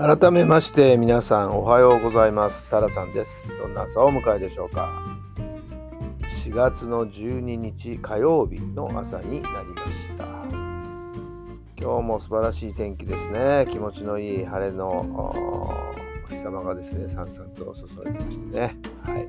改めまして皆さんおはようございます。タラさんです。どんな朝をお迎えでしょうか。4月の12日火曜日の朝になりました。今日も素晴らしい天気ですね。気持ちのいい晴れのお日様がですねさんさんと注いでましてね。はい、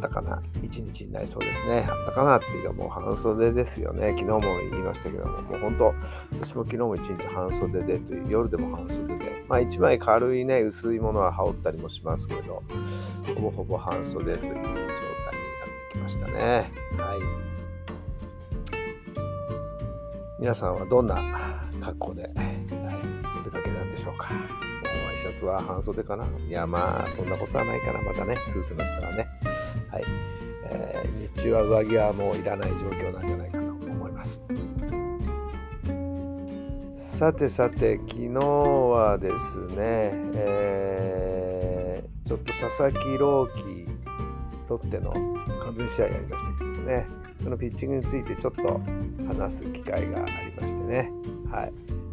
ったかな一日になりそうですね。あったかなっていうかもう半袖ですよね。昨日も言いましたけども、もう本当、私も昨日も一日半袖でという、夜でも半袖で、まあ一枚軽いね、薄いものは羽織ったりもしますけど、ほぼほぼ半袖という状態になってきましたね。はい。皆さんはどんな格好で、はい、お出かけなんでしょうか？ワイシャツは半袖かな？いや、まあ、そんなことはないかな。またね、スーツの人はね。はい。えー、日中は上着はもういらない状況なんじゃないかと思います。さてさて、昨日はですね、えー、ちょっと佐々木朗希、ロッテの完全試合やりましたけどね、そのピッチングについてちょっと話す機会がありましてね、はい。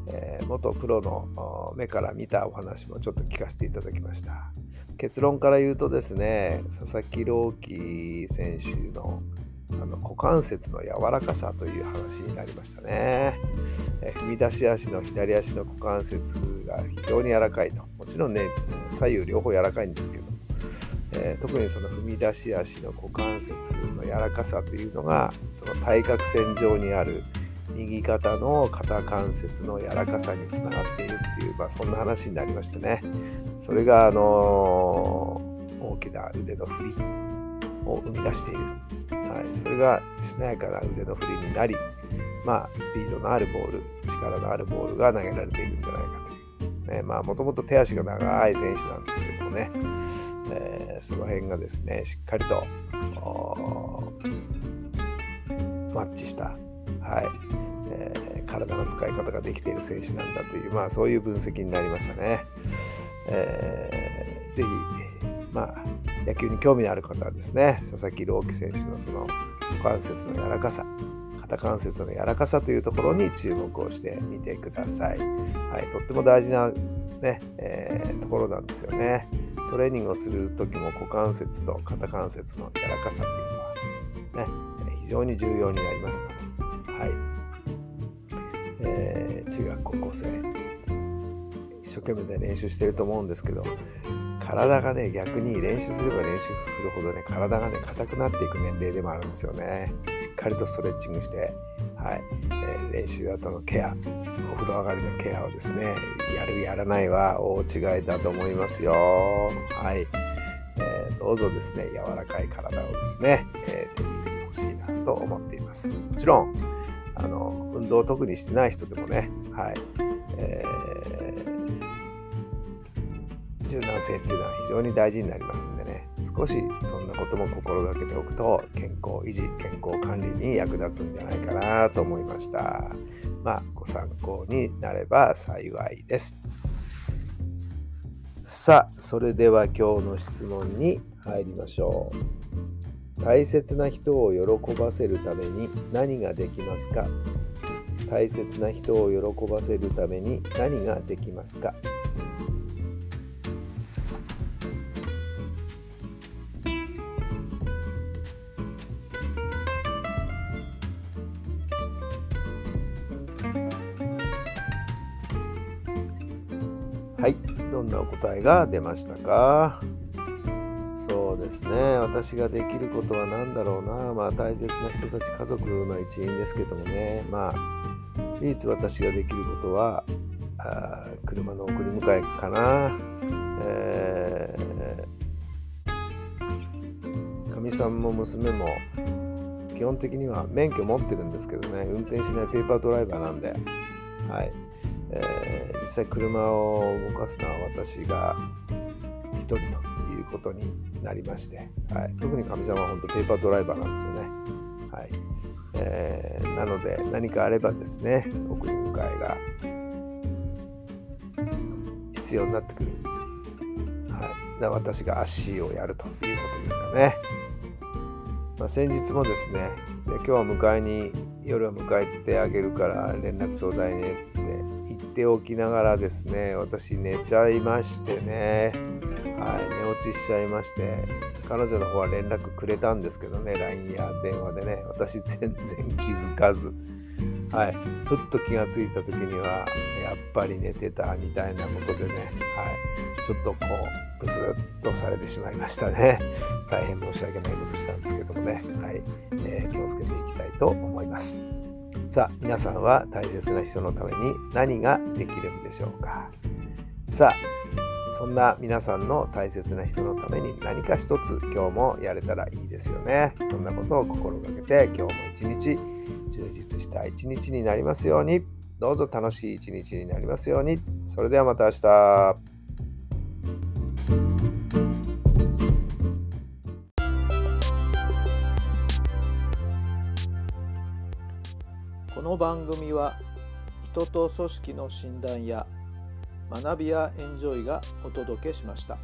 えー、元プロの目から見たお話もちょっと聞かせていただきました。結論から言うとですね、佐々木朗希選手のあの股関節の柔らかさという話になりましたね。え踏み出し足の左足の股関節が非常に柔らかいと。もちろんね、左右両方柔らかいんですけど、えー、特にその踏み出し足の股関節の柔らかさというのが、その対角線上にある右肩の肩関節の柔らかさにつながっているっていう、まあ、そんな話になりましたね。それが、あの、大きな腕の振りを生み出している。はい、それがしなやかな腕の振りになり、まあ、スピードのあるボール、力のあるボールが投げられているんじゃないかという。ね、まあ、もともと手足が長い選手なんですけどもね、えー、その辺がですね、しっかりとマッチした、はい、えー、体の使い方ができている選手なんだという、まあ、そういう分析になりましたね。えー、ぜひ、まあ、野球に興味のある方はですね、佐々木朗希選手のその股関節の柔らかさ、肩関節の柔らかさというところに注目をしてみてください。はい、とっても大事な、ねえー、ところなんですよね。トレーニングをする時も股関節と肩関節の柔らかさというのは、ね、非常に重要になりますと。はい。えー、中学高校生。一生懸命ね練習してると思うんですけど体がね逆に練習すれば練習するほどね体がね硬くなっていく年齢でもあるんですよね。しっかりとストレッチングしてはい、えー、練習後のケアお風呂上がりのケアをですねやるやらないは大違いだと思いますよ。はい、えー、どうぞですね柔らかい体をですね、えー、手に入れてほしいなと思っています。もちろんあの運動を特にしてない人でもね、はい。えー、柔軟性っていうのは非常に大事になりますんでね。少しそんなことも心がけておくと健康維持健康管理に役立つんじゃないかなと思いました。まあご参考になれば幸いです。さあそれでは今日の質問に入りましょう。大切な人を喜ばせるために何ができますか？大切な人を喜ばせるために何ができますか？はい、どんなお答えが出ましたか？ですね。私ができることは何だろうな。まあ大切な人たち家族の一員ですけどもね。まあ唯一私ができることはあ車の送り迎えかな。えか、みさんも娘も基本的には免許持ってるんですけどね。運転しないペーパードライバーなんで、はい。えー、実際車を動かすのは私が一人と。ことになりまして、はい、特にかみさんは本当ペーパードライバーなんですよね。はい。えー、なので何かあればですね送り迎えが必要になってくる、はい、私が足をやるということですかね。まあ、先日もですねで今日は迎えに夜は迎えてあげるから連絡ちょうだいねって言っておきながらですね私寝ちゃいましてね。はい寝落ちしちゃいまして彼女の方は連絡くれたんですけどね LINE や電話でね私全然気づかず。はい、ふっと気がついた時にはやっぱり寝てたみたいなことでね、はい、ちょっとこうブスッとされてしまいましたね。大変申し訳ないことしたんですけどもね、はいえー、気をつけていきたいと思います。さあ皆さんは大切な人のために何ができるんでしょうか。さあそんな皆さんの大切な人のために何か一つ今日もやれたらいいですよね。そんなことを心がけて今日も一日充実した一日になりますように。どうぞ楽しい一日になりますように。それではまた明日。この番組は人と組織の診断や学びやエンジョイがお届けしました。